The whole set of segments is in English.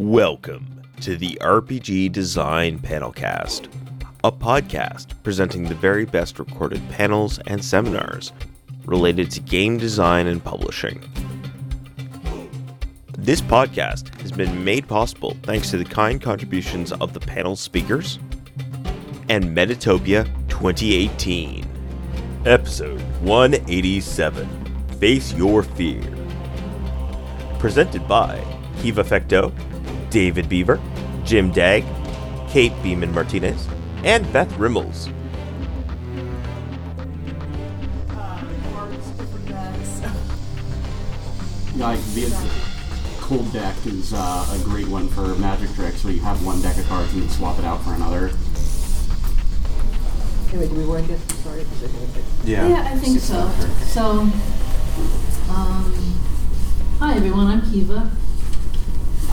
Welcome to the RPG Design Panelcast, a podcast presenting the very best recorded panels and seminars related to game design and publishing. This podcast has been made possible thanks to the kind contributions of the panel speakers and Metatopia 2018. Episode 187 Face Your Fear. Presented by Kiva Fecteau, David Beaver, Jim Dagg, Kate Beeman Martinez, and Beth Rimmels. like the cold deck is uh, a great one for magic tricks where you have one deck of cards and you swap it out for another. Anyway, do we want to get started? Yeah. Yeah, I think so. So, um, hi everyone, I'm Kiva.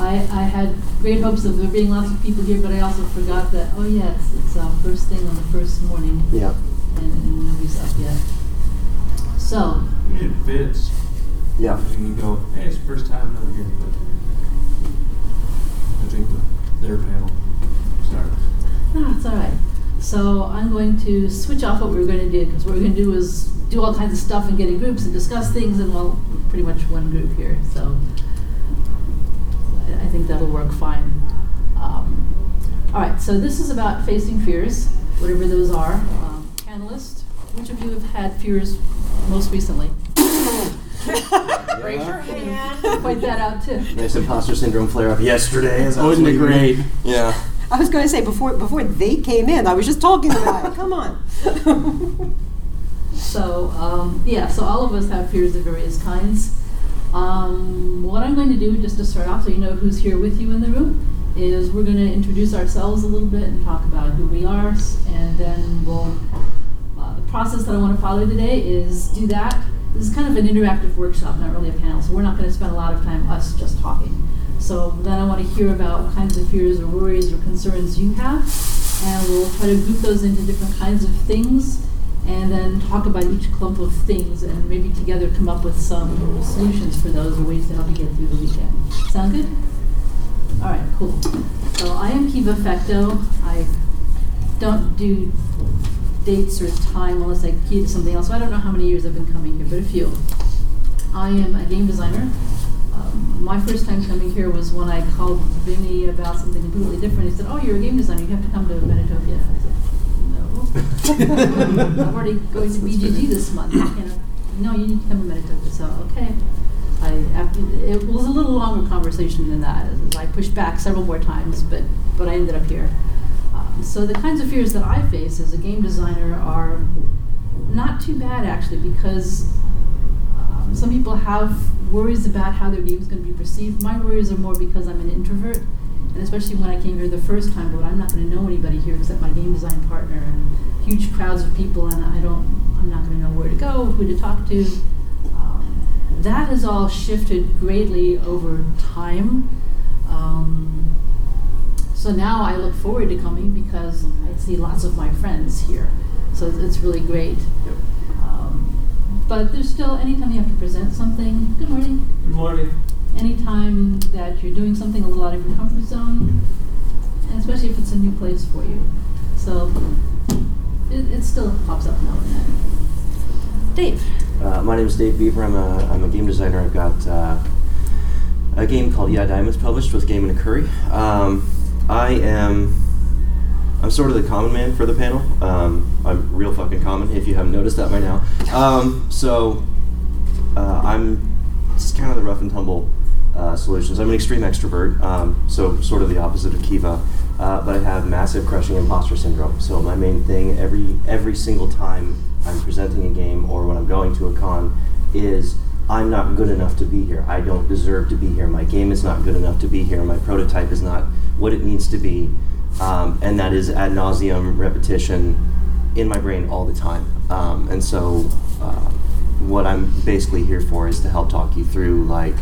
I, I had great hopes of there being lots of people here, but I also forgot that, oh yes, it's uh, first thing on the first morning Yeah. and, and nobody's up yet. So, It fits. Yeah. And you go, hey, it's the first time I'm here. But I think the, their panel started. ah, it's all right. So I'm going to switch off what we were going to do because what we're going to do is do all kinds of stuff and get in groups and discuss things, and well, pretty much one group here. So I- I think that'll work fine. Um, all right, so this is about facing fears, whatever those are. Um, panelists, which of you have had fears most recently? Raise your hand. Point that out too. Nice imposter syndrome flare up yesterday. As I was Wasn't it great? Yeah. I was going to say before before they came in, I was just talking about it. Come on. So, um, yeah, so all of us have fears of various kinds. Um, what I'm going to do, just to start off, so you know who's here with you in the room, is we're going to introduce ourselves a little bit and talk about who we are, and then we'll. Uh, the process that I want to follow today is do that. This is kind of an interactive workshop, not really a panel, so we're not going to spend a lot of time us just talking. So then I want to hear about what kinds of fears or worries or concerns you have, and we'll try to group those into different kinds of things and then talk about each clump of things and maybe together come up with some solutions for those or ways to help you get through the weekend. Sound good? All right, cool. So I am Kiva Fecteau. I don't do dates or time unless I key to something else. So I don't know how many years I've been coming here, but a few. I am a game designer. Um, my first time coming here was when I called Vinny about something completely different. He said, "Oh, you're a game designer. You have to come to Metatopia." I said, "No, I'm already going to BGG this month. I can't- no, you need to come to Metatopia." So, okay. I after, it was a little longer conversation than that. I pushed back several more times, but but I ended up here. Um, so the kinds of fears that I face as a game designer are not too bad actually, because um, some people have worries about how their game is going to be perceived. My worries are more because I'm an introvert, and especially when I came here the first time, but I'm not going to know anybody here except my game design partner and huge crowds of people, and I don't, I'm not going to know where to go, who to talk to. Um, that has all shifted greatly over time. Um, so now I look forward to coming because I see lots of my friends here. So it's- it's really great. Um, but there's still, anytime you have to present something, good morning, Good morning. Anytime that you're doing something a little out of your comfort zone, and especially if it's a new place for you. So it, it still pops up now and then. Dave. Uh, my name is Dave Beaver. I'm a, I'm a game designer. I've got uh, a game called Yeah Diamonds published with Game and a Curry. Um, I am. I'm sort of the common man for the panel. Um, I'm real fucking common, if you haven't noticed that by now. Um, so uh, I'm just kind of the rough and tumble uh, solutions. I'm an extreme extrovert, um, so sort of the opposite of Kiva, uh, but I have massive crushing imposter syndrome. So my main thing every every single time I'm presenting a game or when I'm going to a con is I'm not good enough to be here. I don't deserve to be here. My game is not good enough to be here. My prototype is not what it needs to be, um, and that is ad nauseum repetition in my brain all the time. Um, and so, uh, what I'm basically here for is to help talk you through like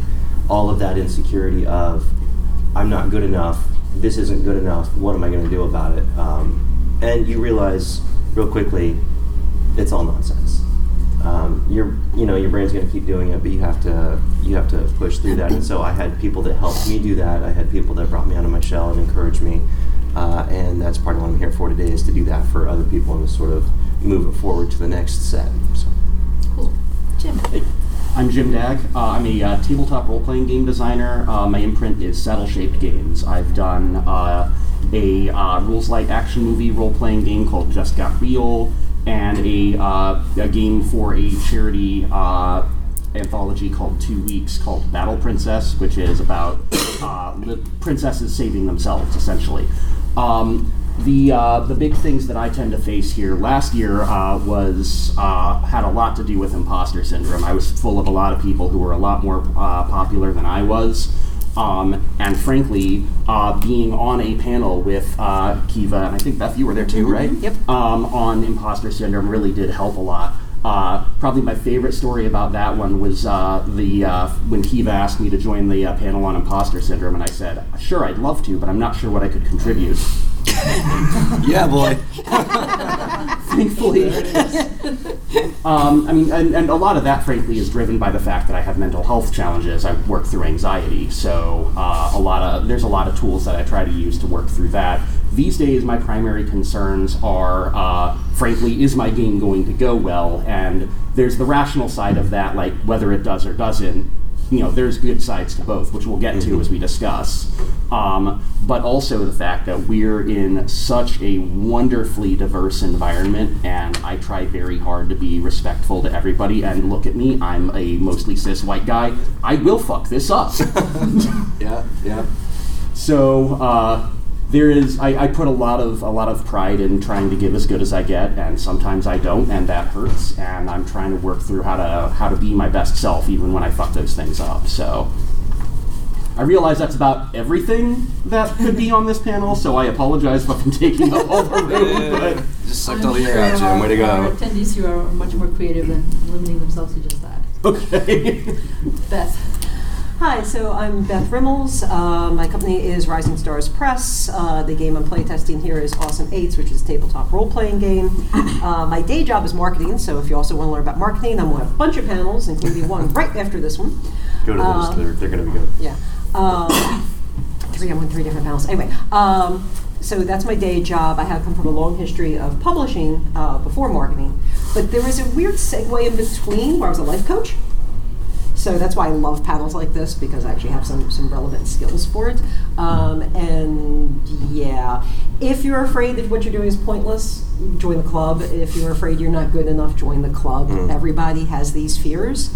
all of that insecurity of I'm not good enough. This isn't good enough. What am I going to do about it? Um, and you realize real quickly, it's all nonsense. um, your you know your brain's going to keep doing it, but you have to you have to push through that. And so I had people that helped me do that. I had people that brought me out of my shell and encouraged me, uh, and that's part of what I'm here for today is to do that for other people and to sort of move it forward to the next set. So. Cool. Jim. I'm Jim Dagg. Uh, I'm a uh, tabletop role playing game designer. Uh, my imprint is Saddle Shaped Games. I've done uh, a uh, rules light action movie role playing game called Just Got Real, and a, uh, a game for a charity anthology called Two Weeks called Battle Princess, which is about princesses saving themselves, essentially. Um, the uh, the big things that I tend to face here last year uh, was uh, had a lot to do with imposter syndrome. I was full of a lot of people who were a lot more uh, popular than I was. Um, and frankly, uh, being on a panel with uh, Kiva, and I think Beth, you were there too, right? Yep. Um, on imposter syndrome really did help a lot. Uh, probably my favorite story about that one was uh, the uh, when Kiva asked me to join the uh, panel on imposter syndrome, and I said, "Sure, I'd love to, but I'm not sure what I could contribute." Yeah, boy. Thankfully, um, I mean, and, and a lot of that, frankly, is driven by the fact that I have mental health challenges. I work through anxiety, so uh, a lot of there's a lot of tools that I try to use to work through that. These days, my primary concerns are, uh, frankly, is my game going to go well? And there's the rational side of that, like whether it does or doesn't. You know, there's good sides to both, which we'll get to as we discuss. Um, but also the fact that we're in such a wonderfully diverse environment, and I try very hard to be respectful to everybody. And look at me, I'm a mostly cis white guy. I will fuck this up. Yeah, yeah. So uh, there is, I, I put a lot of a lot of pride in trying to give as good as I get, and sometimes I don't, and that hurts. And I'm trying to work through how to how to be my best self, even when I fuck those things up. So. I realize that's about everything that could be on this panel, so I apologize if I'm taking up all the room. But Just sucked I'm all the air out, Jim. Way to our- Our go. attendees here are much more creative than limiting themselves to just that. okay. Beth. Hi, so I'm Beth Rimmels. Uh, my company is Rising Stars Press. Uh, the game I'm playtesting here is Awesome Eights, which is a tabletop role playing game. Uh, my day job is marketing, so if you also want to learn about marketing, I'm going to have a bunch of panels, including one right after this one. Go to those. Uh, they're they're going to be good. Yeah. Um, three, I'm on three different panels. Anyway, um, so that's my day job. I have come from a long history of publishing uh, before marketing, but there was a weird segue in between where I was a life coach. So that's why I love panels like this because I actually have some, some relevant skills for it. Um, and yeah, if you're afraid that what you're doing is pointless, join the club. If you're afraid you're not good enough, join the club. Mm. Everybody has these fears.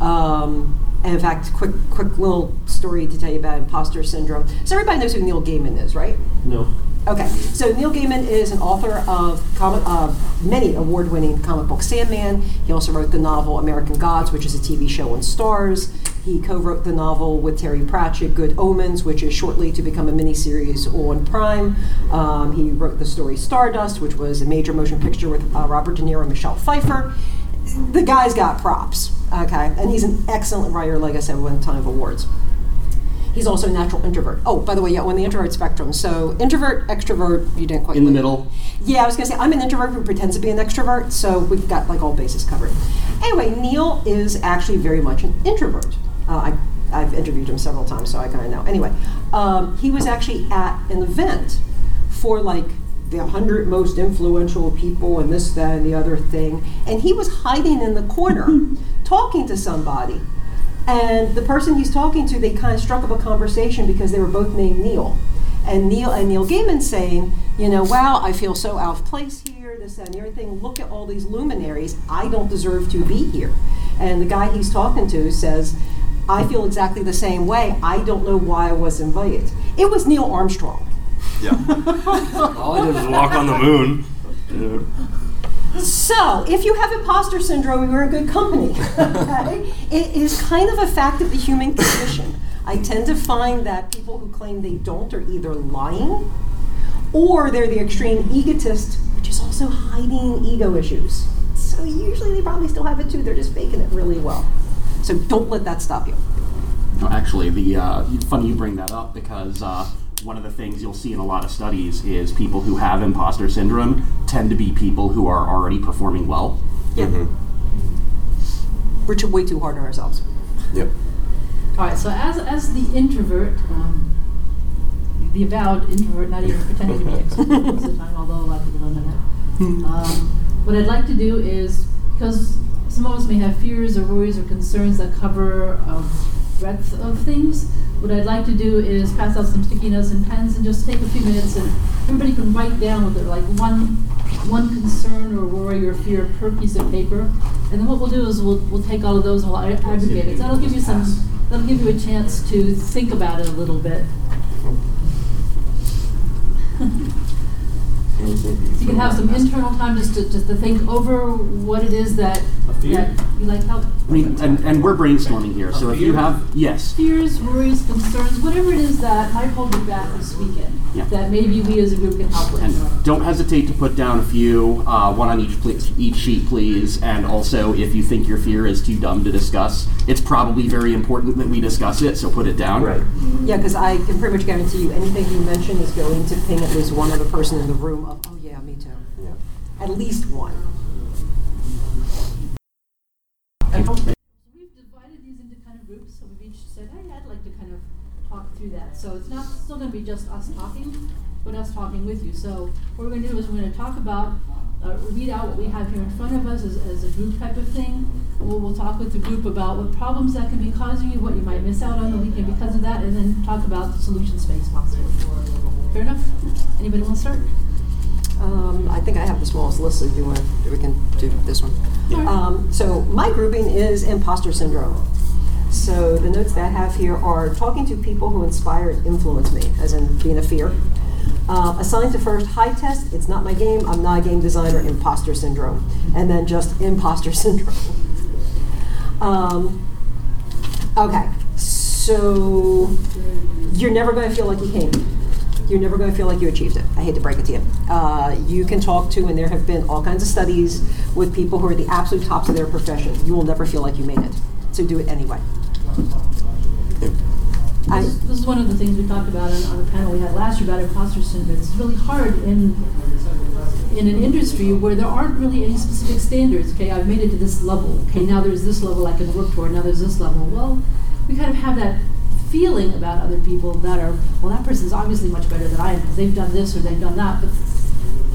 Um, and in fact, quick quick little story to tell you about imposter syndrome. So everybody knows who Neil Gaiman is, right? No. Okay, so Neil Gaiman is an author of comic, uh, many award-winning comic book Sandman. He also wrote the novel American Gods, which is a TV show on Starz. He co-wrote the novel with Terry Pratchett, Good Omens, which is shortly to become a miniseries on Prime. Um, he wrote the story Stardust, which was a major motion picture with uh, Robert De Niro and Michelle Pfeiffer. The guy's got props, okay, and he's an excellent writer. Like I said, won a ton of awards. He's also a natural introvert. Oh, by the way, yeah, on the introvert spectrum. So introvert, extrovert, you didn't quite In the middle. Yeah, I was gonna say I'm an introvert who pretends to be an extrovert, so we've got like all bases covered. Anyway, Neil is actually very much an introvert. Uh, I, I've interviewed him several times, so I kind of know. Anyway, um, he was actually at an event for like the 100 most influential people and this, that, and the other thing, and he was hiding in the corner talking to somebody. And the person he's talking to, they kind of struck up a conversation because they were both named Neil. And Neil and Neil Gaiman saying, you know, wow, I feel so out of place here, this and the other thing. Look at all these luminaries. I don't deserve to be here. And the guy he's talking to says, I feel exactly the same way. I don't know why I was invited. It was Neil Armstrong. Yeah. All I did was walk on the moon. Dude. So, if you have imposter syndrome, you're in good company. okay? It is kind of a fact of the human condition. I tend to find that people who claim they don't are either lying or they're the extreme egotist, which is also hiding ego issues. So, usually they probably still have it too, they're just faking it really well. So, don't let that stop you. No, actually, the uh, funny you bring that up because uh, one of the things you'll see in a lot of studies is people who have imposter syndrome tend to be people who are already performing well. Yeah. we're too, way too hard on ourselves. Yep. All right, so as, as the introvert, um, the avowed introvert, not even pretending to be extrovert most of the time, although a lot of people don't know that. Um, what I'd like to do is, because some of us may have fears or worries or concerns that cover a breadth of things, what I'd like to do is pass out some sticky notes and pens and just take a few minutes and everybody can write down with it, like one one concern or worry or fear per piece of paper. And then what we'll do is we'll, we'll take all of those and we'll aggregate it. So that'll give you some that'll give you a chance to think about it a little bit. You can have some internal time just to, just to think over what it is that, fear? that you like help. I mean, and, and we're brainstorming here, so if you have, yes, Fears, worries, concerns, whatever it is that might hold you back this weekend, Yeah. that maybe we as a group can help with. and don't hesitate to put down a few, uh, one on each pl- each sheet, please. And also, if you think your fear is too dumb to discuss, it's probably very important that we discuss it. So put it down. Right. Yeah, because I can pretty much guarantee you anything you mention is going to ping at least one other person in the room of, oh yeah, me too. Yeah. At least one. We've divided these into kind of groups, so we've each said, hey, I'd like to kind of talk through that. So it's not still going to be just us talking, but us talking with you. So what we're going to do is we're going to talk about, uh, read out what we have here in front of us as, as a group type of thing. We'll, we'll talk with the group about what problems that can be causing you, what you might miss out on the weekend because of that, and then talk about the solution space possibly. Fair enough? Anybody want to start? Um, I think I have the smallest list, if you want, we can do this one. Yeah. Um, so my grouping is imposter syndrome. So the notes that I have here are talking to people who inspire and influence me, as in being a fear. Uh, assigned to first high test, it's not my game, I'm not a game designer, imposter syndrome. And then just imposter syndrome. Um, okay, so you're never going to feel like you came. You're never going to feel like you achieved it. I hate to break it to you. Uh, you can talk to, and there have been all kinds of studies with people who are the absolute tops of their profession. You will never feel like you made it. So do it anyway. I, This, this is one of the things we talked about on, on a panel we had last year about imposter syndrome. It's really hard in in an industry where there aren't really any specific standards. Okay, I've made it to this level. Okay, now there's this level I can work toward. Now there's this level. Well, we kind of have that feeling about other people that are well, that person's obviously much better than I am because they've done this or they've done that. But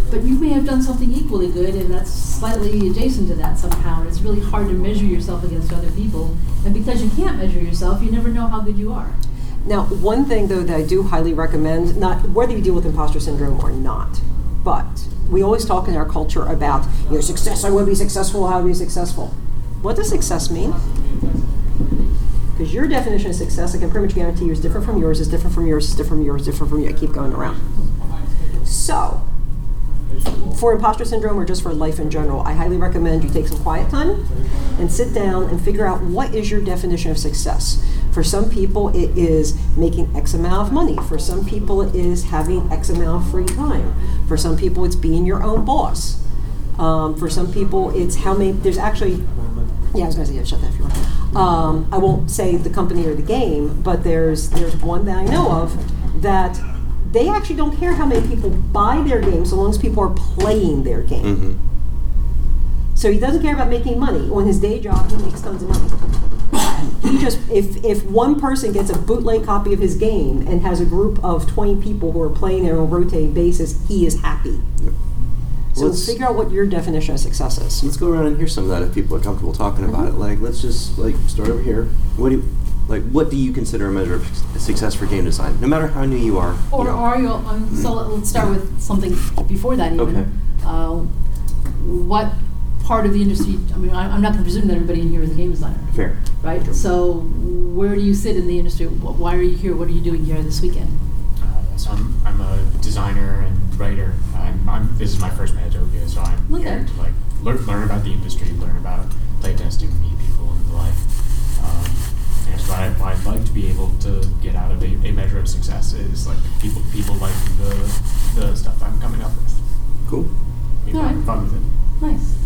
but you may have done something equally good and that's slightly adjacent to that somehow. And it's really hard to measure yourself against other people. And because you can't measure yourself, you never know how good you are. Now, one thing though that I do highly recommend, not whether you deal with imposter syndrome or not, but we always talk in our culture about you know success. I want to be successful. How to be successful? What does success mean? Because your definition of success, I can pretty much guarantee you, is different from yours. Is different from yours. Is different from yours. Different from you. I keep going around. So, for imposter syndrome or just for life in general, I highly recommend you take some quiet time and sit down and figure out what is your definition of success. For some people, it is making X amount of money. For some people, it is having X amount of free time. For some people, it's being your own boss. Um, for some people, it's how many. There's actually yeah, I was going to say, yeah, shut that if you. Um, I won't say the company or the game, but there's there's one that I know of that they actually don't care how many people buy their game, so long as people are playing their game. Mm-hmm. So he doesn't care about making money. On his day job, he makes tons of money. He just if if one person gets a bootleg copy of his game and has a group of twenty people who are playing it on a rotating basis, he is happy. So Let's- figure out what your definition of success is. Let's go around and hear some of that if people are comfortable talking about it. Like, let's just like start over here. What do you, like? What do you consider a measure of success for game design? No matter how new you are. Or you know. are you, um, so let's start with something before that even. Okay. Uh, what part of the industry, I mean, I- I'm not going to presume that everybody in here is a game designer, Fair. right? So where do you sit in the industry? Why are you here? What are you doing here this weekend? So I'm, I'm a designer and writer. I'm, I'm, this is my first Metatopia, so I'm Okay. here to like learn, learn about the industry, learn about playtesting, meet people and the like. Um, and so I, I'd like to be able to get out of a, a measure of success is like people people like the the stuff I'm coming up with. Cool. Be All right. fun with it. Nice.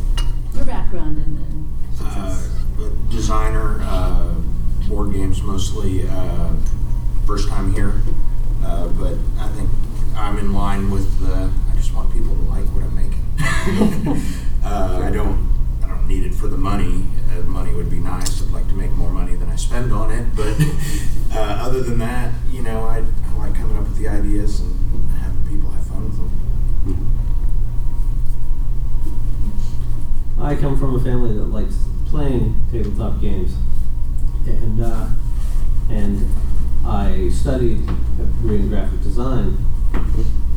Your background and, and Uh, designer, uh, board games mostly. Uh, first time here, uh, but I think I'm in line with the. I just want people to like what I'm making. uh, I don't. I don't need it for the money. uh, money would be nice. I'd like to make more money than I spend on it, but uh, other than that, you know, I, I like coming up with the ideas and having people have fun with them. I come from a family that likes playing tabletop games, and uh, and I studied a degree in graphic design,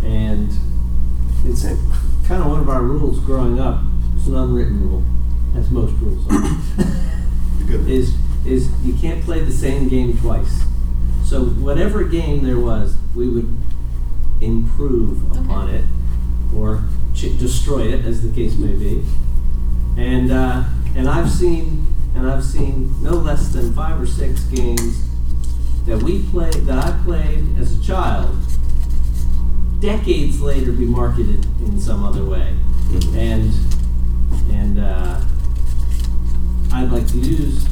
and it's kind of one of our rules growing up. It's an unwritten rule, as most rules are. Is is you can't play the same game twice. So whatever game there was, we would improve upon it or ch- destroy it, as the case may be. And uh, and I've seen and I've seen no less than five or six games that we played that I played as a child. Decades later, be marketed in some other way, and and uh, I'd like to use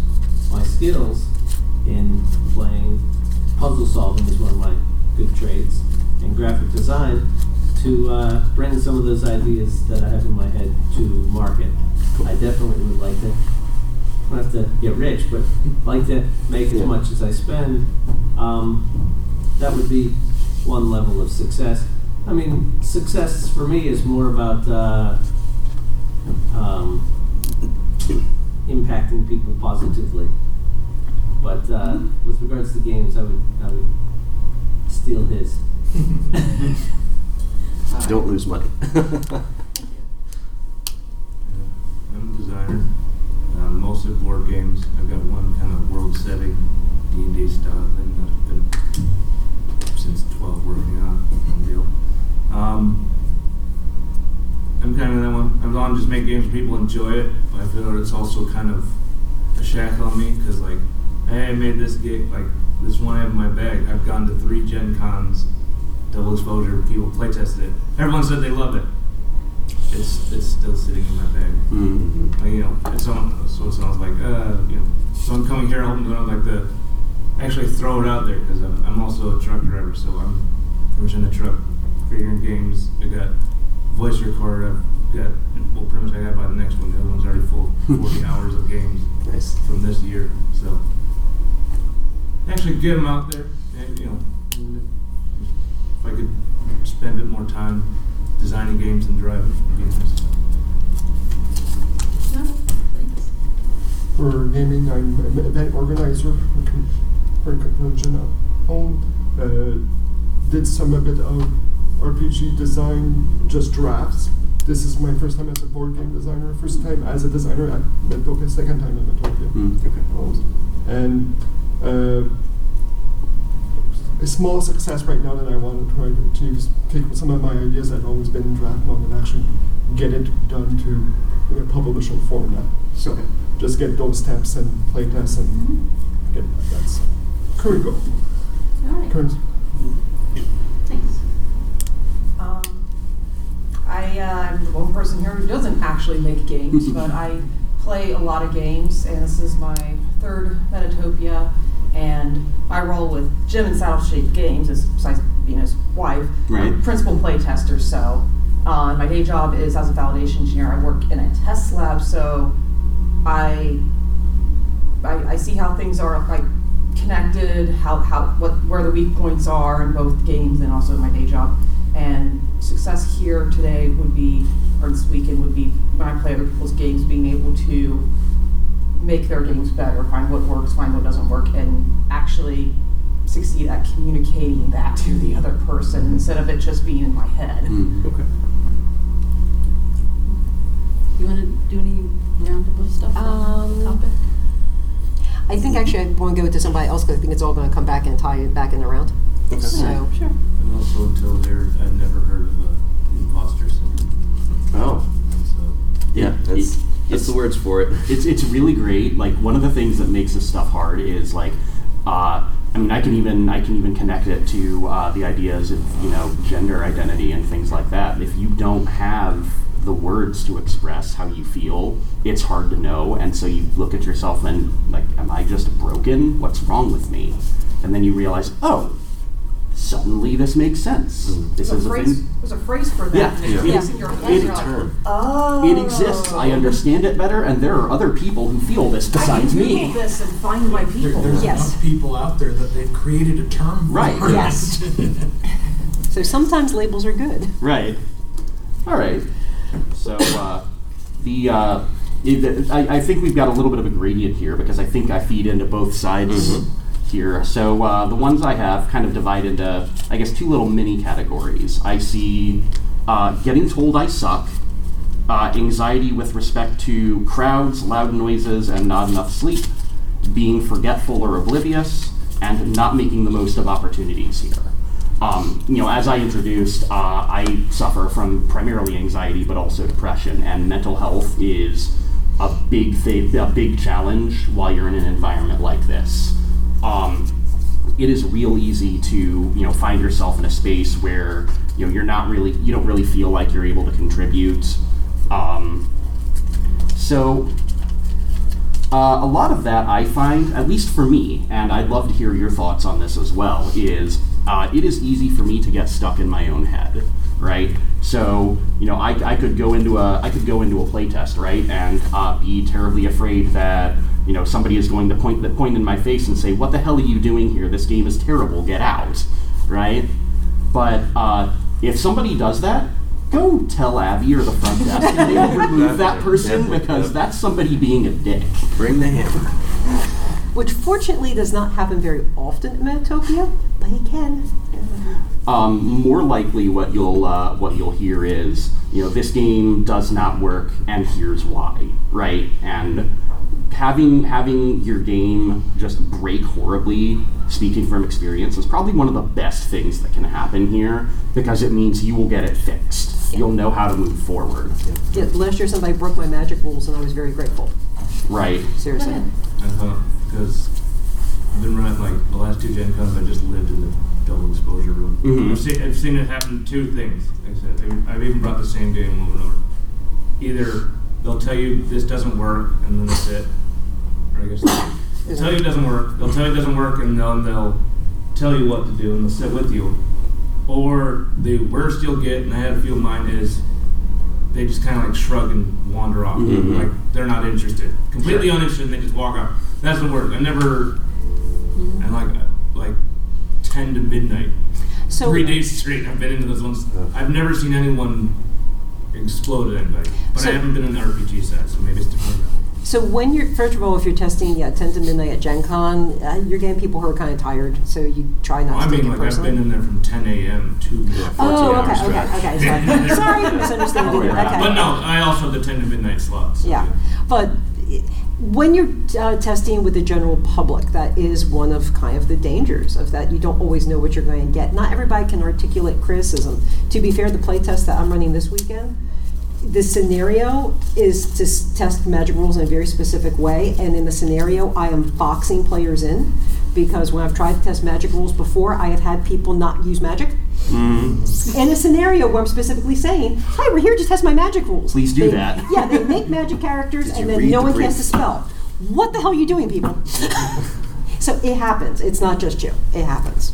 my skills in playing puzzle solving is one of my good trades, and graphic design to uh, bring some of those ideas that I have in my head to market. I definitely would like to. I don't have to get rich, but like to make as Yeah. much as I spend. Um, that would be one level of success. I mean, success for me is more about uh, um, impacting people positively. But uh, with regards to games, I would I would steal his. Don't lose money. I'm a designer. Mostly board games. I've got one kind of world setting D and D style thing that I've been since 12 working on. on deal. Um, I'm kind of that one. I'm on just make games people enjoy it, but I feel it's also kind of a shackle on me because like, hey, I made this game like this one I have in my bag. I've gone to three Gen Cons, double exposure. People play tested it. Everyone said they loved it. It's it's still sitting in my bag. Mhm. Like, you know, someone, so it sounds like, uh, you know, someone coming here hoping to like the, actually throw it out there because I'm, I'm also a truck driver, so I'm pretty much in a truck, figuring games. I got voice recorder. I've got, well, pretty much I got by the next one. The other one's already full, 40 hours of games Nice. from this year. So actually get them out there, and you know, if I could spend a bit more time designing games and driving, it'd be nice. No, thanks. For gaming, I'm an event organizer for con- for a convention at home. Uh, did some a bit of RPG design, just drafts. This is my first time as a board game designer, first time as a designer at Metatopia, second time at Metatopia. Mm, okay. And uh, a small success right now that I want to try to achieve is take some of my ideas that have always been in draft mode and actually get it done to a publishable format. So Okay. just get those steps and play tests and Mhm. get that. That's current goal. All right, Current. thanks. Um, I, uh, I'm the one person here who doesn't actually make games, but I play a lot of games, and this is my third Metatopia. And my role with Jim and Saddle Shaped Games is, besides being his wife, Right. I'm principal play tester. So, uh, my day job is as a validation engineer. I work in a test lab, so I I, I see how things are like connected, how, how what where the weak points are in both games and also in my day job. And success here today would be, or this weekend would be when I play other people's games, being able to make their games better, find what works, find what doesn't work, and actually succeed at communicating that to the other person instead of it just being in my head. Mm, okay. You want to do any roundup of stuff Um, topic? I think actually I want to give it to somebody else because I think it's all going to come back and tie it back in around. Okay. So, Sure. And also until there, I've never heard of uh, imposter syndrome. Oh, So yeah. That's it- it's- the words for it. it's it's really great. Like one of the things that makes this stuff hard is like, uh, I mean, I can even I can even connect it to uh, the ideas of you know gender identity and things like that. If you don't have the words to express how you feel, it's hard to know, and so you look at yourself and like, am I just broken? What's wrong with me? And then you realize, oh, suddenly this makes sense. This There's is a a phrase, thing. there's a phrase for that. Yeah, and it yeah. clicks in your head. It- and you're like, term. Oh. It exists. I understand it better, and there are other people who feel this I besides can Google me. this and find my There, people. there's Yes. enough people out there that they've created a term for Right. it. Yes. So sometimes labels are good. Right. All right. So uh, the uh, I, I think we've got a little bit of a gradient here because I think I feed into both sides here. So uh, the ones I have kind of divide into I guess two little mini categories. I see uh, getting told I suck. Uh, anxiety with respect to crowds, loud noises, and not enough sleep, being forgetful or oblivious, and not making the most of opportunities here. Um, you know, as I introduced, uh, I suffer from primarily anxiety, but also depression, and mental health is a big thing, a big challenge while you're in an environment like this. Um, it is real easy to you know find yourself in a space where you know you're not really you don't really feel like you're able to contribute. Um, so uh, a lot of that I find, at least for me, and I'd love to hear your thoughts on this as well, is uh, it is easy for me to get stuck in my own head, right? So you know, I, I could go into a I could go into a playtest, right, and uh, be terribly afraid that you know somebody is going to point the point in my face and say, "What the hell are you doing here? This game is terrible. Get out!" Right? But uh, if somebody does that, go tell Abby or the front desk and they will remove that person because that's somebody being a dick. Bring the hammer. Which fortunately does not happen very often in Metatopia, but it can. um, more likely what you'll uh, what you'll hear is you know this game does not work and here's why right? And having having your game just break horribly speaking from experience is probably one of the best things that can happen here because it means you will get it fixed. You'll know how to move forward. Yeah, last year somebody broke my magic rules and I was very grateful. right. Seriously. I thought because I've been running like the last two Gen Cons, I just lived in the double exposure room. Mhm. I've, seen, I've seen it happen two things. Like I said, I've- I've even brought the same game over and over. Either they'll tell you this doesn't work, and then that's it. Or I guess they'll tell you it doesn't work. They'll tell you it doesn't work, and then they'll tell you what to do, and they'll sit with you. Or the worst you'll get, and I had a few of mine, is they just kind of like shrug and wander off. Mhm. Like they're not interested, completely uninterested, and they just walk off. That doesn't work. I never, and like like ten to midnight, So three days straight. I've been into those ones. I've never seen anyone explode at anybody, but So- I haven't been in an RPG set, so maybe it's different. So when you're first of all, if you're testing yeah, ten to midnight at Gen Con, uh, you're getting people who are kind of tired, so you try not Well, I to take mean, it like I've personally. been in there from 10 a.m. to oh, 14 okay, okay, okay. Sorry, sorry misunderstanding. Oh, yeah. Okay. But no, I also have the 10 to midnight slots. so Yeah, but i- when you're uh, testing with the general public, that is one of kind of the dangers of that. You don't always know what you're going to get. Not everybody can articulate criticism. To be fair, the playtest that I'm running this weekend, the scenario is to test magic rules in a very specific way, and in the scenario, I am boxing players in because when I've tried to test magic rules before, I have had people not use magic. In a scenario where I'm specifically saying, "Hi, we're here to test my magic rules." Please do They- that. Yeah, they make magic characters and then no the one casts a spell. What the hell are you doing, people? so it happens. It's not just you. It happens.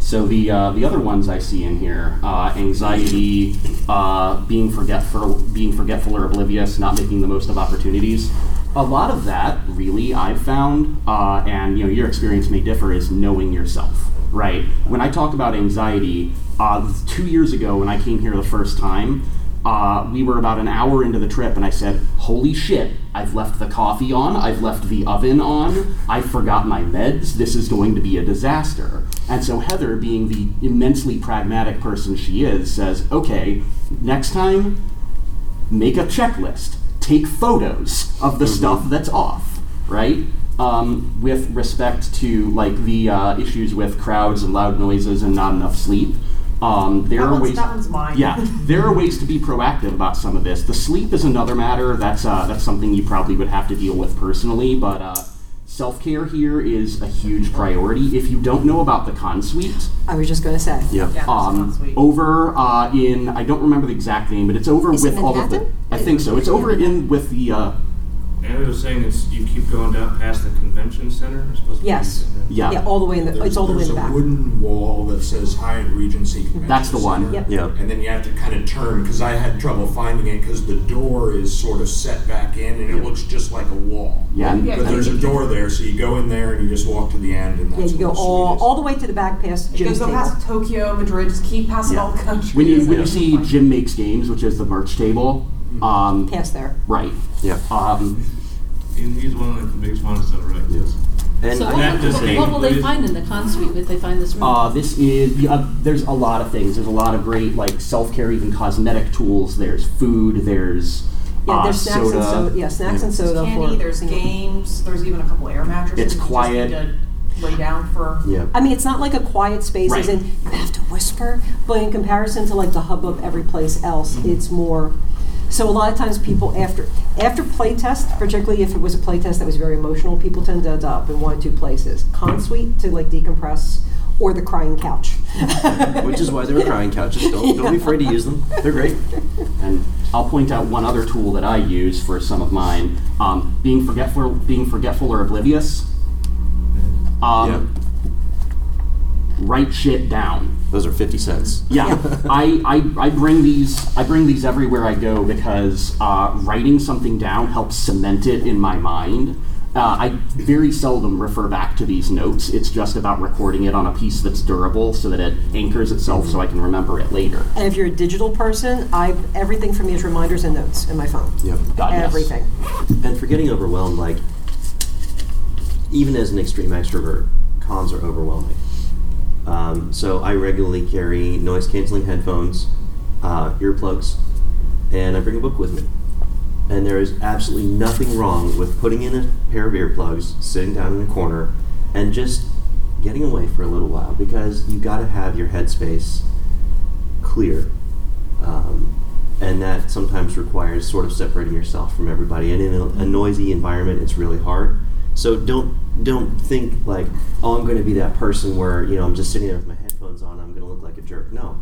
So the uh, the other ones I see in here, uh, anxiety, uh, being forgetful, being forgetful or oblivious, not making the most of opportunities. A lot of that, really, I've found, uh, and you know, your experience may differ, is knowing yourself. Right. When I talk about anxiety, uh, two years ago when I came here the first time, uh, we were about an hour into the trip, and I said, "Holy shit! I've left the coffee on. I've left the oven on. I forgot my meds. This is going to be a disaster." And so Heather, being the immensely pragmatic person she is, says, "Okay, next time, make a checklist. Take photos of the stuff that's off, right?" Um, with respect to like the uh, issues with crowds and loud noises and not enough sleep, um, there That are one's- ways. that one's mine. Yeah, there are ways to be proactive about some of this. The sleep is another matter. That's uh, that's something you probably would have to deal with personally, but uh, self care here is a huge priority. If you don't know about the con suite, I was just going to say. Yeah. Yeah, um, over uh, in I don't remember the exact name, but it's over Is it with all of the. Manhattan? I think so. It's over in with the. Uh, And I was saying it's you keep going down past the convention center. It's supposed to be- Yes. Yeah. Yeah, all the way in the, There's, it's all the way in the there's the a back. wooden wall that says Hyatt Regency Convention That's the one. Center. Yep. Yeah. And then you have to kind of turn because I had trouble finding it because the door is sort of set back in and it looks just like a wall. Yeah, and- But there's a door there, so you go in there and you just walk to the end, and that's Yeah, you go where the all, suite is. all the way to the back past You Jim's go table. past Tokyo, Madrid, just keep passing Yeah. all the countries. When you when you see Jim makes games, which is the merch table, um, Past there. right? Yeah. Um, And he's one of like, the biggest ones that right. Yes. And So I- what, That just what, ain't- what will they find in the con suite if they find this room? Uh, this is uh, there's a lot of things. There's a lot of great like self care, even cosmetic tools. There's food. There's Yeah, uh, there's snacks soda. and soda. Yeah, snacks and soda Candy, for. there's games, there's even a couple air mattresses. It's you just quiet. need to lay down for. yeah. I mean, it's not like a quiet space, as Right. in you have to whisper, but in comparison to like the hub of every place else, it's more. So a lot of times, people after after play test, particularly if it was a playtest that was very emotional, people tend to end up in one or two places: con suite to like decompress, or the crying couch. Which is why there are crying couches. Don't, don't be afraid to use them. They're great. And I'll point out one other tool that I use for some of mine. Um, being forgetful, being forgetful or oblivious. Um, Write shit down. Those are 50 cents. Yeah, I, I, I bring these I bring these everywhere I go because uh, writing something down helps cement it in my mind. Uh, I very seldom refer back to these notes. It's just about recording it on a piece that's durable so that it anchors itself so I can remember it later. And if you're a digital person, I everything for me is reminders and notes in my phone. Yep. God, yes. Everything. And for getting overwhelmed, like, even as an extreme extrovert, cons are overwhelming. Um, so I regularly carry noise canceling headphones, uh, earplugs, and I bring a book with me. And there is absolutely nothing wrong with putting in a pair of earplugs, sitting down in a corner, and just getting away for a little while because you got to have your headspace clear. Um, and that sometimes requires sort of separating yourself from everybody. And in a, a noisy environment, it's really hard. So don't don't think like, oh, I'm going to be that person where you know I'm just sitting there with my headphones on. I'm going to look like a jerk. No,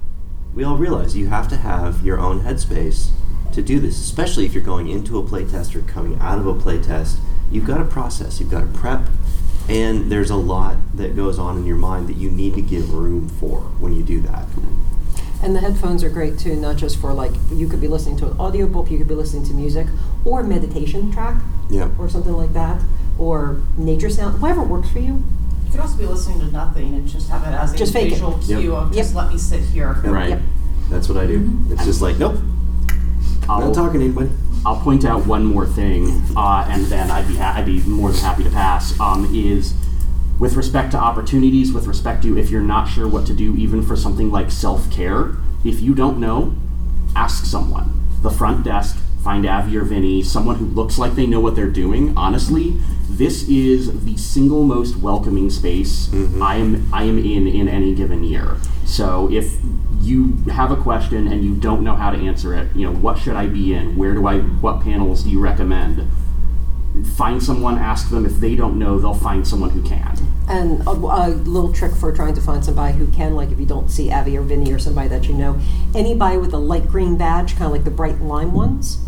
we all realize you have to have your own headspace to do this, especially if you're going into a playtest or coming out of a playtest. You've got to process. You've got to prep. And there's a lot that goes on in your mind that you need to give room for when you do that. And the headphones are great too, not just for like you could be listening to an audiobook, you could be listening to music, or a meditation track, Yeah. or something like that, or nature sound, whatever works for you. You could also be listening to nothing and just have it as a Just fake it. visual Yep. cue of Yep. just let me sit here. Yep. Right. Yep. That's what I do. It's just like, nope, I'll, not talking to anybody. I'll point out one more thing, uh, and then I'd be ha- I'd be more than happy to pass. Um, is with respect to opportunities, with respect to if you're not sure what to do, even for something like self care, if you don't know, ask someone. The front desk, find Avi or Vinny, someone who looks like they know what they're doing. Honestly, this is the single most welcoming space mm-hmm. I am I am in in any given year. So if you have a question and you don't know how to answer it, you know, what should I be in? Where do I what panels do you recommend? Find someone, ask them. If they don't know, they'll find someone who can. And a, a little trick for trying to find somebody who can, like if you don't see Abby or Vinny or somebody that you know, anybody with a light green badge, kind of like the bright lime ones.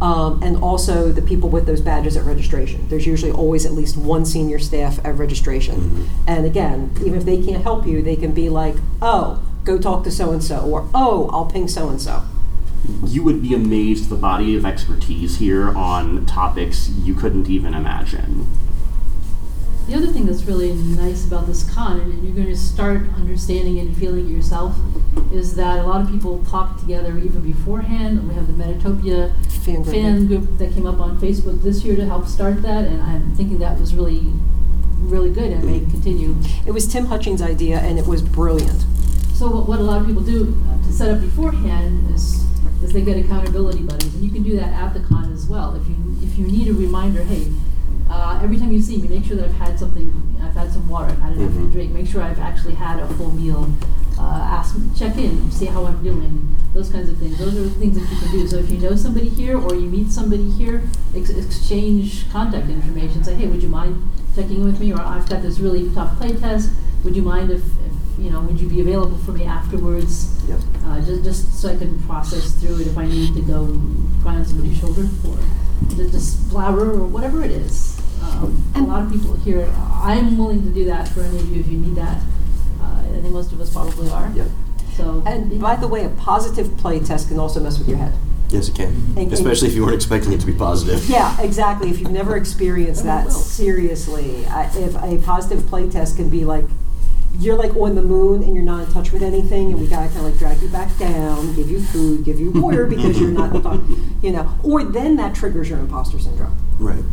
Um, and also the people with those badges at registration. There's usually always at least one senior staff at registration. And again, even if they can't help you, they can be like, oh, go talk to so and so, or oh, I'll ping so and so. You would be amazed the body of expertise here on topics you couldn't even imagine. The other thing that's really nice about this con, and you're going to start understanding and feeling it yourself, is that a lot of people talk together even beforehand. We have the Metatopia Fan group. fan group that came up on Facebook this year to help start that, and I'm thinking that was really, really good and may continue. It was Tim Hutchings' idea, and it was brilliant. So what, what a lot of people do to set up beforehand is is they get accountability buddies, and you can do that at the con as well. If you if you need a reminder, hey, uh, every time you see me, make sure that I've had something, I've had some water, I've had enough to drink. Make sure I've actually had a full meal. Uh, ask, check in, see how I'm doing. Those kinds of things. Those are the things that you can do. So if you know somebody here or you meet somebody here, ex- exchange contact information. Say, hey, would you mind checking in with me? Or I've got this really tough play test. Would you mind if you know, would you be available for me afterwards? Yep. Uh, just, just so I can process through it if I need to go cry on somebody's shoulder for the Displauer or whatever it is. Um, a lot of people here. I'm willing to do that for any of you if you need that. Uh, I think most of us probably are. Yep. So. And by the way, a positive play test can also mess with your head. Yes, it can. And- Especially if you weren't expecting it to be positive. Yeah, exactly. If you've never experienced Never that, will. seriously, I- if a positive play test can be like, you're like on the moon and you're not in touch with anything, and we gotta kind of like drag you back down, give you food, give you water because you're not, you know, or then that triggers your imposter syndrome. Right.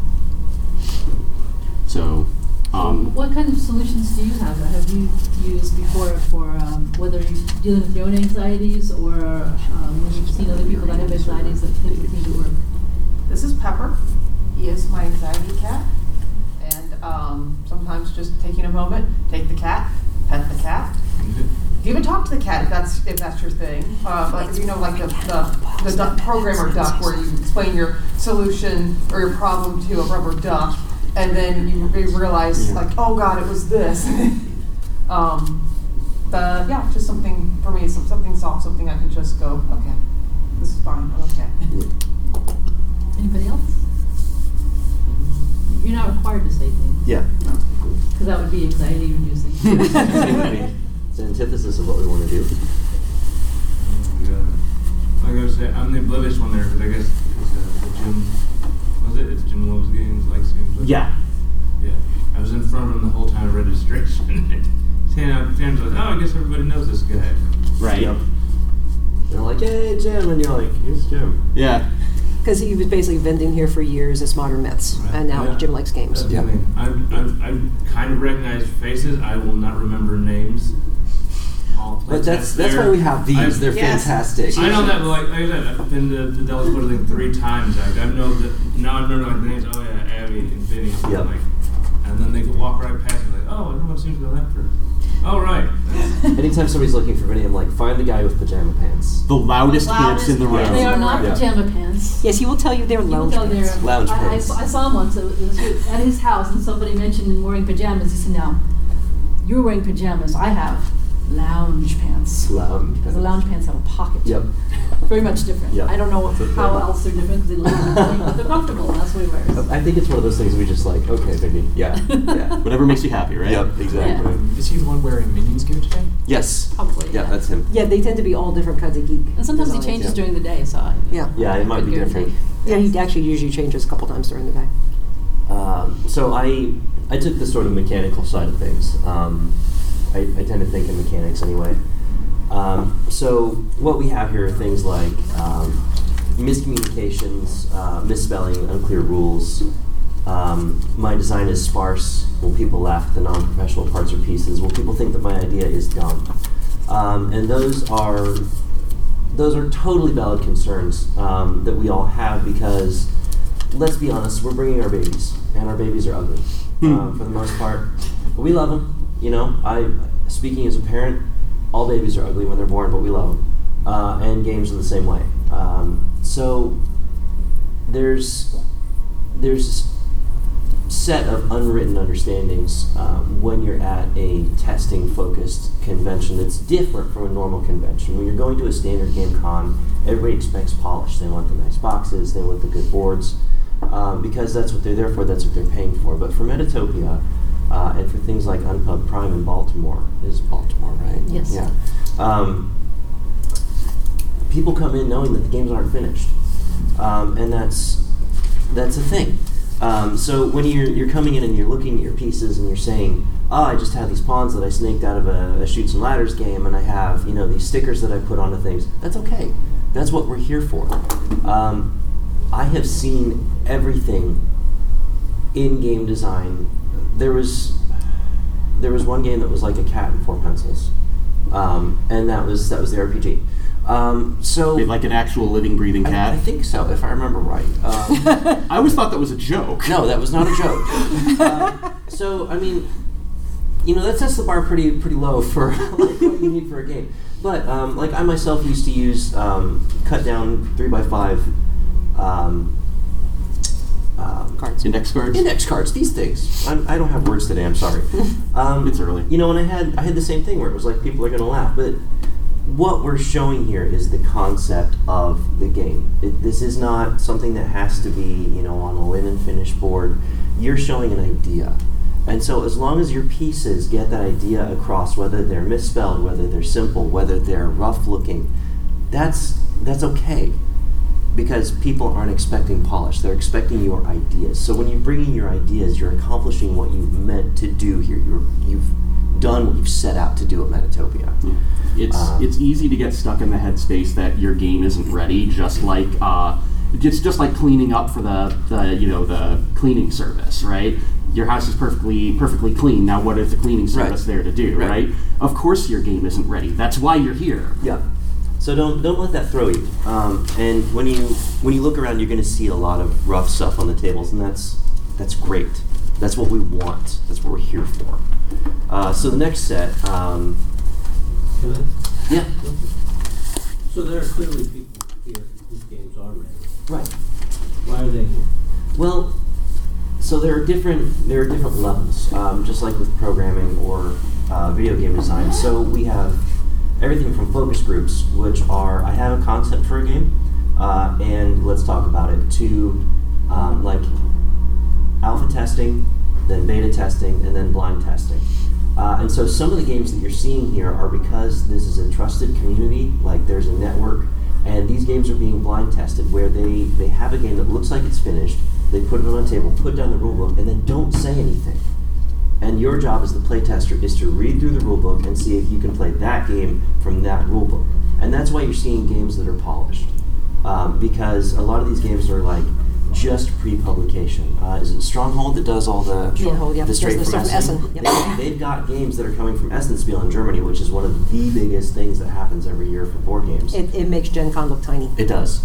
So, um, What kind of solutions do you have that have you used before for um, whether you're dealing with your own anxieties or um, when you've seen other people that have anxieties that think would need to work? This is Pepper. He is my anxiety cat. And um, sometimes just taking a moment, take the cat, pet the cat. Even talk to the cat if that's if that's your thing. Uh, like you know, like the the, the duck programmer duck, where you explain your solution or your problem to a rubber duck, and then you, you realize like, oh God, it was this. um, the yeah, just something for me, some, something soft, something I can just go, okay, this is fine, I'm okay. Anybody else? You're not required to say things Yeah. because that would be anxiety inducing. it's an antithesis of what we want to do. Yeah. Like I was saying, I'm the oblivious one there because I guess it's uh, the Jim. Was it? It's Jim loves games, likes games. like- yeah. Yeah. I was in front of him the whole time of registration. Ten out of ten like, oh, I guess everybody knows this guy. Right. Yep. They're like, hey, Jim. And you're like, here's Jim. Yeah. Because he was basically vending here for years as modern myths, Right. and now Yeah. Jim likes games. That's the thing. I, I, I kind of recognize faces. I will not remember names. I'll play But that's test that's there. why we have these. I- They're Yes. fantastic. I know that, but like, like I said, I've been to the Dallas Quarter thing three times. I, I know that now I remember like the names. Oh yeah, Abby and Vinny. And Yep. Like, and then they could walk right past me like, oh, everyone seems to know that person. Oh right. Anytime somebody's looking for Vinny, I'm like, find the guy with pajama pants. The loudest, Loudest kids in the room. they are not Yeah. pajama pants. Yes, he will tell you they're You will lounge go there. pants. Lounge I, I pants. saw- I saw him once. It was, it was at his house, and somebody mentioned him wearing pajamas. He said, "Now, you're wearing pajamas. I have lounge pants. Lounge Because the pants. lounge pants have a pocket. Yep. Very much different. Yeah. I don't know That's what how they're- else they're different because they look in the building, but they're comfortable. And that's what he wears. I think it's one of those things we just like, okay, Vinny. Yeah. Yeah. Whatever makes you happy, right? Yep, exactly. Yeah. Is he the one wearing Minions gear today? Yes. Probably. Yeah, that's him. Yeah, they tend to be all different kinds of geek. And sometimes he designs. changes yeah. during the day, so I, Yeah. Yeah, it might be different. Yeah, he actually usually changes a couple times during the day. Um, so I I took the sort of mechanical side of things. Um, I, I tend to think in mechanics anyway. Um, so what we have here are things like um, miscommunications, uh, misspelling, unclear rules. Um, my design is sparse. Will people laugh at the non-professional parts or pieces? Will people think that my idea is dumb? Um, and those are those are totally valid concerns um, that we all have because let's be honest, we're bringing our babies, and our babies are ugly um, for the most part. But we love them. You know, I speaking as a parent, all babies are ugly when they're born, but we love them, uh, and games are the same way. Um, so there's there's set of unwritten understandings um, when you're at a testing focused convention that's different from a normal convention. When you're going to a standard game con, everybody expects polish. They want the nice boxes, they want the good boards, um, because that's what they're there for, that's what they're paying for. But for Metatopia, uh, and for things like Unpub Prime in Baltimore, is Baltimore, right? Yes. Yeah. Um, people come in knowing that the games aren't finished, um, and that's that's a thing. Um, so when you're you're coming in and you're looking at your pieces and you're saying, "Oh, I just have these pawns that I snaked out of a, a Chutes and Ladders game, and I have you know these stickers that I put onto things." That's okay. That's what we're here for. Um, I have seen everything in game design. There was there was one game that was like a cat and four pencils, um, and that was that was the RPG. Um, so Wait, like an actual living, breathing cat. I think so, if I remember right. Um, I always thought that was a joke. no, that was not a joke. um, so I mean, you know, that sets the bar pretty pretty low for like what you need for a game. But um, like I myself used to use um, cut down three by five um, Cards. Index cards. index cards. These things. I'm, I don't have words today. I'm sorry. Um, It's early. You know, and I had I had the same thing where it was like people are going to laugh, but what we're showing here is the concept of the game. It, this is not something that has to be, you know, on a linen finish board. You're showing an idea. And so, as long as your pieces get that idea across, whether they're misspelled, whether they're simple, whether they're rough looking, that's that's okay, because people aren't expecting polish; they're expecting your ideas. So when you're bringing your ideas, you're accomplishing what you've meant to do here. You're, you've done what you've set out to do at Metatopia. It's Um, it's easy to get stuck in the headspace that your game isn't ready. Just like uh, it's just like cleaning up for the, the you know the cleaning service, right? Your house is perfectly perfectly clean. Now, what is the cleaning service Right. there to do, Right. right. Of course, your game isn't ready. That's why you're here. Yeah. So don't don't let that throw you. Um, and when you when you look around, you're going to see a lot of rough stuff on the tables, and that's that's great. That's what we want. That's what we're here for. Uh, so the next set, um, Can I? yeah, So there are clearly people here whose games are ready. right. Why are they here? Well, so there are different there are different levels, um, just like with programming or uh, video game design. So we have everything from focus groups, which are I have a concept for a game, uh, and let's talk about it, to um, like alpha testing, then beta testing, and then blind testing. Uh, and so some of the games that you're seeing here are because this is a trusted community, like there's a network, and these games are being blind tested where they, they have a game that looks like it's finished, they put it on a table, put down the rulebook, and then don't say anything. And your job as the playtester is to read through the rulebook and see if you can play that game from that rulebook. And that's why you're seeing games that are polished. Um, because a lot of these games are like just pre-publication. Uh, is it Stronghold that does all the Stronghold, yep, the straight from Essen? Essen, yep. They, they've got games that are coming from Essenspiel in Germany, which is one of the biggest things that happens every year for board games. It, it makes Gen Con look tiny. It does.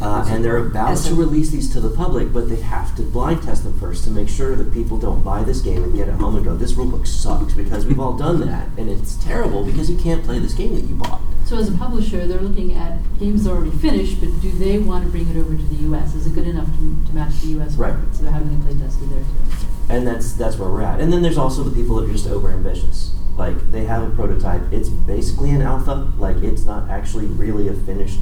Uh, and they're about to release these to the public, but they have to blind test them first to make sure that people don't buy this game and get it home and go, this rulebook sucks, because we've all done that, and it's terrible because you can't play this game that you bought. So as a publisher, they're looking at games already finished, but do they want to bring it over to the U.S.? Is it good enough to, to match the U.S. Right. market? So they're having it play tested there too. And that's that's where we're at. And then there's also the people that are just over ambitious. Like they have a prototype. It's basically an alpha. Like it's not actually really a finished.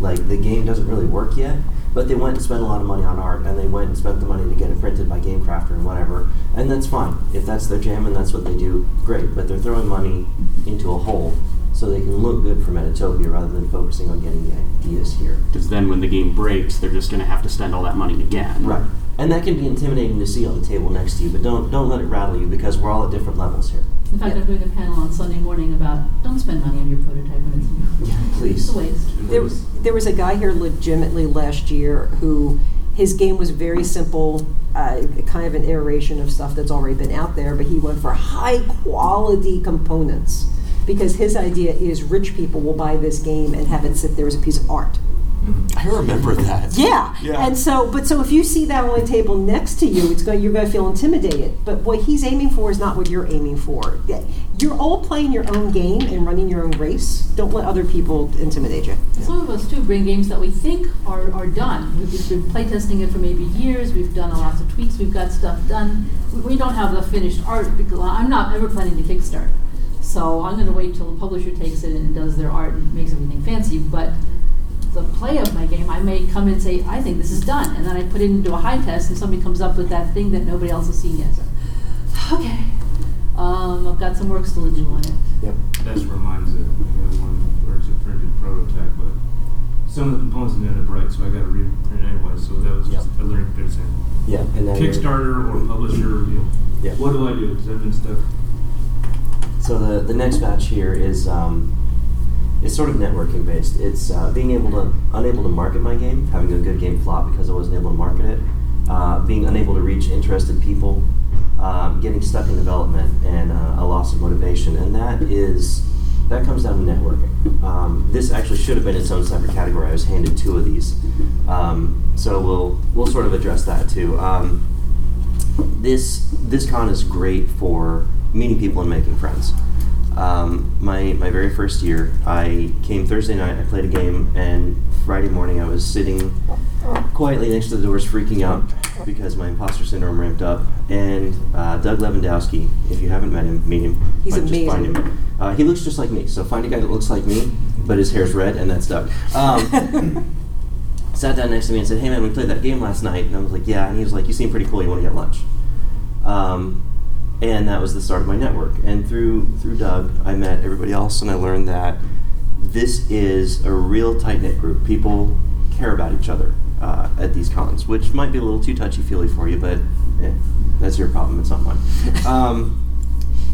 Like the game doesn't really work yet. But they went and spent a lot of money on art, and they went and spent the money to get it printed by GameCrafter and whatever. And that's fine if that's their jam and that's what they do. Great. But they're throwing money into a hole so they can look good for Metatopia rather than focusing on getting the ideas here. Because then when the game breaks, they're just going to have to spend all that money again. Right. And that can be intimidating to see on the table next to you, but don't don't let it rattle you because we're all at different levels here. In fact, I'm doing a panel on Sunday morning about don't spend money on your prototype when it's new. Yeah, please. It's a waste. There, there was a guy here legitimately last year who his game was very simple, uh, kind of an iteration of stuff that's already been out there, but he went for high quality components because his idea is rich people will buy this game and have it sit there as a piece of art. I remember that. Yeah. Yeah. And so, but so if you see that on a table next to you, it's going you're going to feel intimidated. But what he's aiming for is not what you're aiming for. You're all playing your own game and running your own race. Don't let other people intimidate you. Some of us too bring games that we think are, are done. We've been playtesting it for maybe years. We've done lots of tweaks. We've got stuff done. We, we don't have the finished art because I'm not ever planning to kickstart. So I'm going to wait till the publisher takes it and does their art and makes everything fancy. But the play of my game, I may come and say, I think this is done, and then I put it into a high test, and somebody comes up with that thing that nobody else has seen yet. So, okay, um, I've got some work still to do on it. Yep. That just reminds it. I got one where it's a printed prototype, but some of the components didn't end up right, so I got to reprint it anyway. So that was just a learning bit. Saying Yeah. And then Kickstarter or publisher, you know, Yeah. what do I do? Because I've been stuck. So the the next batch here is um, it's sort of networking based. It's uh, being able to unable to market my game, having a good game flop because I wasn't able to market it, uh, being unable to reach interested people, um, getting stuck in development, and uh, a loss of motivation, and that is that comes down to networking. Um, this actually should have been its own separate category. I was handed two of these, um, so we'll we'll sort of address that too. Um, this this con is great for meeting people and making friends. Um, my my very first year, I came Thursday night. I played a game, and Friday morning I was sitting quietly next to the doors, freaking out because my imposter syndrome ramped up. And uh, Doug Lewandowski, if you haven't met him, meet him. He's Like, just find amazing. him. Uh, he looks just like me, so find a guy that looks like me, but his hair's red, and that's Doug. Um, sat down next to me and said, "Hey man, we played that game last night," and I was like, "Yeah," and he was like, "You seem pretty cool. You want to get lunch?" Um, and that was the start of my network. And through through Doug, I met everybody else, and I learned that this is a real tight knit group. People care about each other uh, at these cons, which might be a little too touchy feely for you, but eh, that's your problem. It's not mine. Um,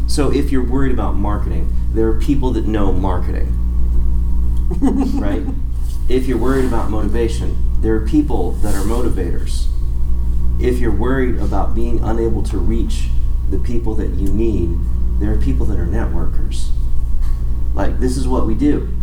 so if you're worried about marketing, there are people that know marketing, right? If you're worried about motivation, there are people that are motivators. If you're worried about being unable to reach the people that you need, there are people that are networkers. Like, this is what we do.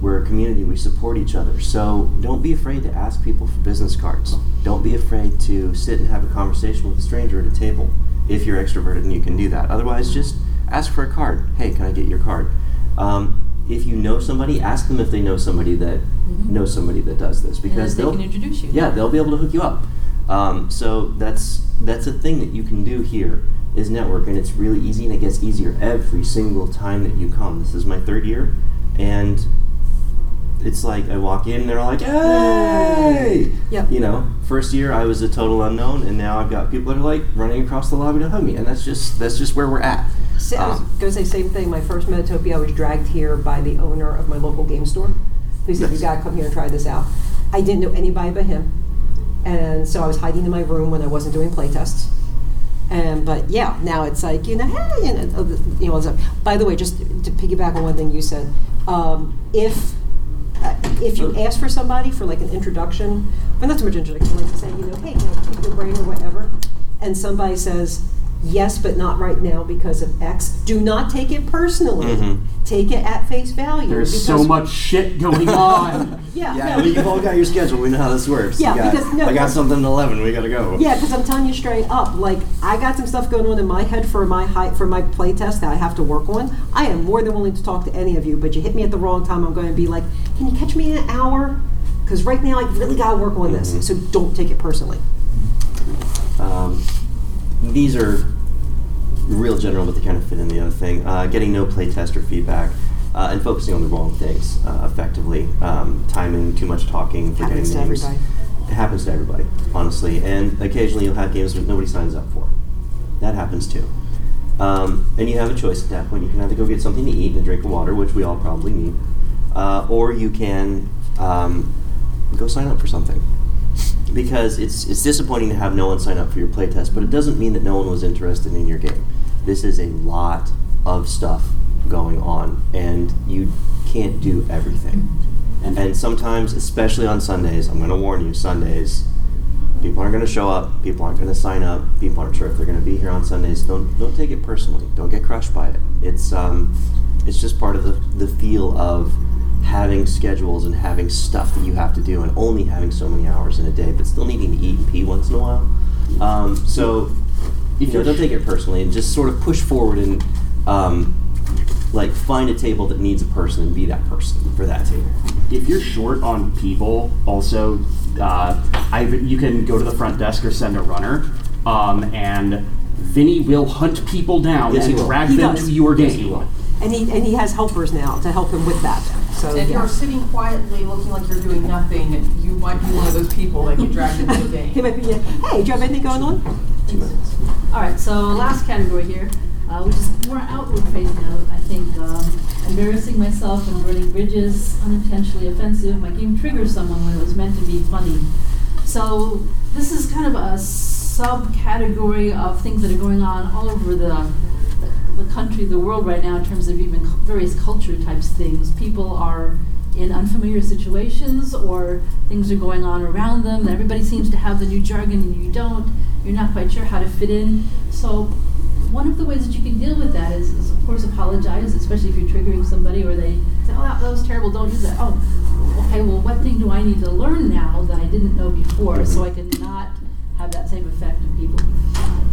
We're a community, we support each other. So don't be afraid to ask people for business cards. Don't be afraid to sit and have a conversation with a stranger at a table if you're extroverted and you can do that. Otherwise, just ask for a card. Hey, can I get your card? Um, if you know somebody, ask them if they know somebody that knows somebody that does this because they they'll can introduce you. Yeah, they'll be able to hook you up. Um, so that's that's a thing that you can do here is network, and it's really easy, and it gets easier every single time that you come. This is my third year, and it's like I walk in, and they're like, "Hey!" Yep. You know, first year I was a total unknown, and now I've got people that are like running across the lobby to hug me, and that's just that's just where we're at. Sa- I was Um, going to say same thing. My first Metatopia, I was dragged here by the owner of my local game store. He said, "You Nice. got to come here and try this out." I didn't know anybody but him, and so I was hiding in my room when I wasn't doing playtests. And but yeah, now it's like you know, hey, you know, uh, you know. stuff. By the way, just to piggyback on one thing you said, um, if uh, if you ask for somebody for like an introduction, but not so much introduction, like to say, you know, hey, can I pick your brain or whatever, and somebody says yes, but not right now because of X, do not take it personally. Mhm. Take it at face value. There's so much shit going on. Yeah, Yeah, no, we- you've all got your schedule. We know how this works. Yeah, got- because- no, I got something at eleven. We gotta go. Yeah, because I'm telling you straight up, like I got some stuff going on in my head for my high, for my play test that I have to work on. I am more than willing to talk to any of you, but you hit me at the wrong time. I'm going to be like, can you catch me in an hour? Because right now I really got to work on this. Mhm. So don't take it personally. Um, these are real general, but they kind of fit in the other thing. Uh, getting no playtest or feedback uh, and focusing on the wrong things uh, effectively. Um, timing, too much talking, forgetting Happens to names. everybody. It happens to everybody, honestly. And occasionally you'll have games that nobody signs up for. That happens too. Um, and you have a choice at that point. You can either go get something to eat and a drink of water, which we all probably need, uh, or you can um, go sign up for something because it's it's disappointing to have no one sign up for your playtest, but it doesn't mean that no one was interested in your game. This is a lot of stuff going on, and you can't do everything. And, and sometimes, especially on Sundays, I'm going to warn you: Sundays, people aren't going to show up. People aren't going to sign up. People aren't sure if they're going to be here on Sundays. Don't don't take it personally. Don't get crushed by it. It's um, it's just part of the the feel of having schedules and having stuff that you have to do and only having so many hours in a day, but still needing to eat and pee once in a while. Um, so, you know, don't take it personally and just sort of push forward and um, like find a table that needs a person and be that person for that table. if you're short on people, also, uh, I, you can go to the front desk or send a runner, um, and Vinny will hunt people down Yes, and drag He them does. to your Yes, game. he. And he and he has helpers now to help him with that. So If yeah. you're sitting quietly looking like you're doing nothing, you might be one of those people that get dragged into the game. he game. might be. yeah, Hey, do you have anything going on? Two minutes. All right, so last category here, uh, which is more outward facing. I think um, embarrassing myself and burning bridges, unintentionally offensive. My game triggers someone when it was meant to be funny. So this is kind of a subcategory of things that are going on all over the, the, the country, the world right now in terms of even various culture types things. People are in unfamiliar situations or things are going on around them. Everybody seems to have the new jargon and you don't. You're not quite sure how to fit in. So one of the ways that you can deal with that is, is of course apologize, especially if you're triggering somebody or they say, oh, that, that was terrible, don't do that. Oh, okay, well, what thing do I need to learn now that I didn't know before so I can not have that same effect on people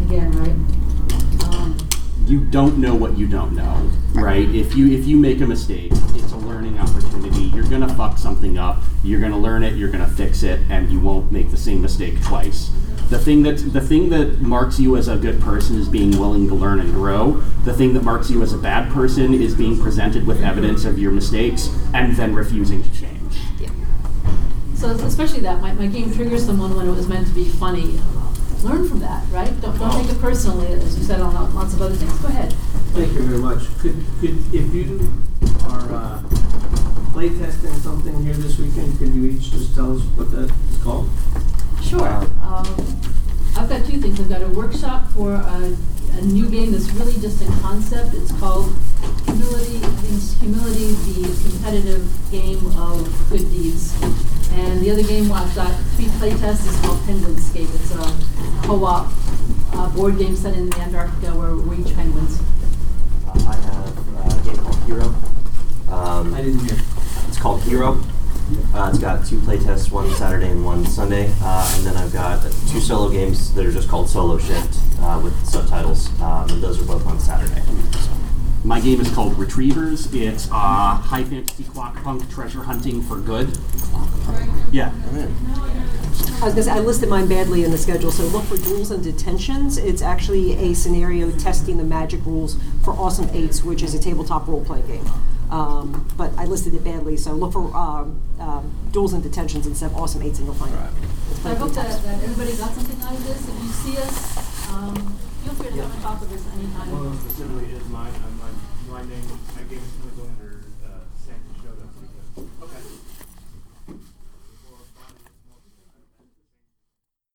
again, right? Um, You don't know what you don't know, right? If you if you make a mistake, it's a learning opportunity. You're gonna fuck something up. You're gonna learn it. You're gonna fix it, and you won't make the same mistake twice. The thing that the thing that marks you as a good person is being willing to learn and grow. The thing that marks you as a bad person is being presented with evidence of your mistakes and then refusing to change. Yeah. So especially that, my, my game triggers someone when it was meant to be funny. Learn from that, right? Don't, don't take it personally, as you said on lots of other things. Go ahead. Thank you very much. Could, could, if you are uh, playtesting something here this weekend, could you each just tell us what that is called? Sure. Um, I've got two things. I've got a workshop for a, a new game that's really just a concept. It's called Humility. It's Humility, the competitive game of good deeds. And the other game I've got three playtests is called Penguinscape. It's a co-op uh, board game set in the Antarctica where we're each penguins. Uh, I have uh, a game called Hero. Um, I didn't hear. It's called Hero. Uh, it's got two playtests, one Saturday and one Sunday, uh, and then I've got two solo games that are just called Solo Shift uh, with subtitles, um, and those are both on Saturday. My game is called Retrievers. It's uh, high fantasy clock punk treasure hunting for good. Yeah. I was gonna say, I listed mine badly in the schedule, so look for duels and detentions. It's actually a scenario testing the magic rules for Awesome Eights, which is a tabletop role-playing game. Um, but I listed it badly, so look for um, um, duels and detentions instead of Awesome Eights, and you'll find it. It's So I played hope that, that everybody got something out of this. If you see us, um, feel free to come and talk with us anytime. Well, specifically is my, uh, my, my name, my game is going under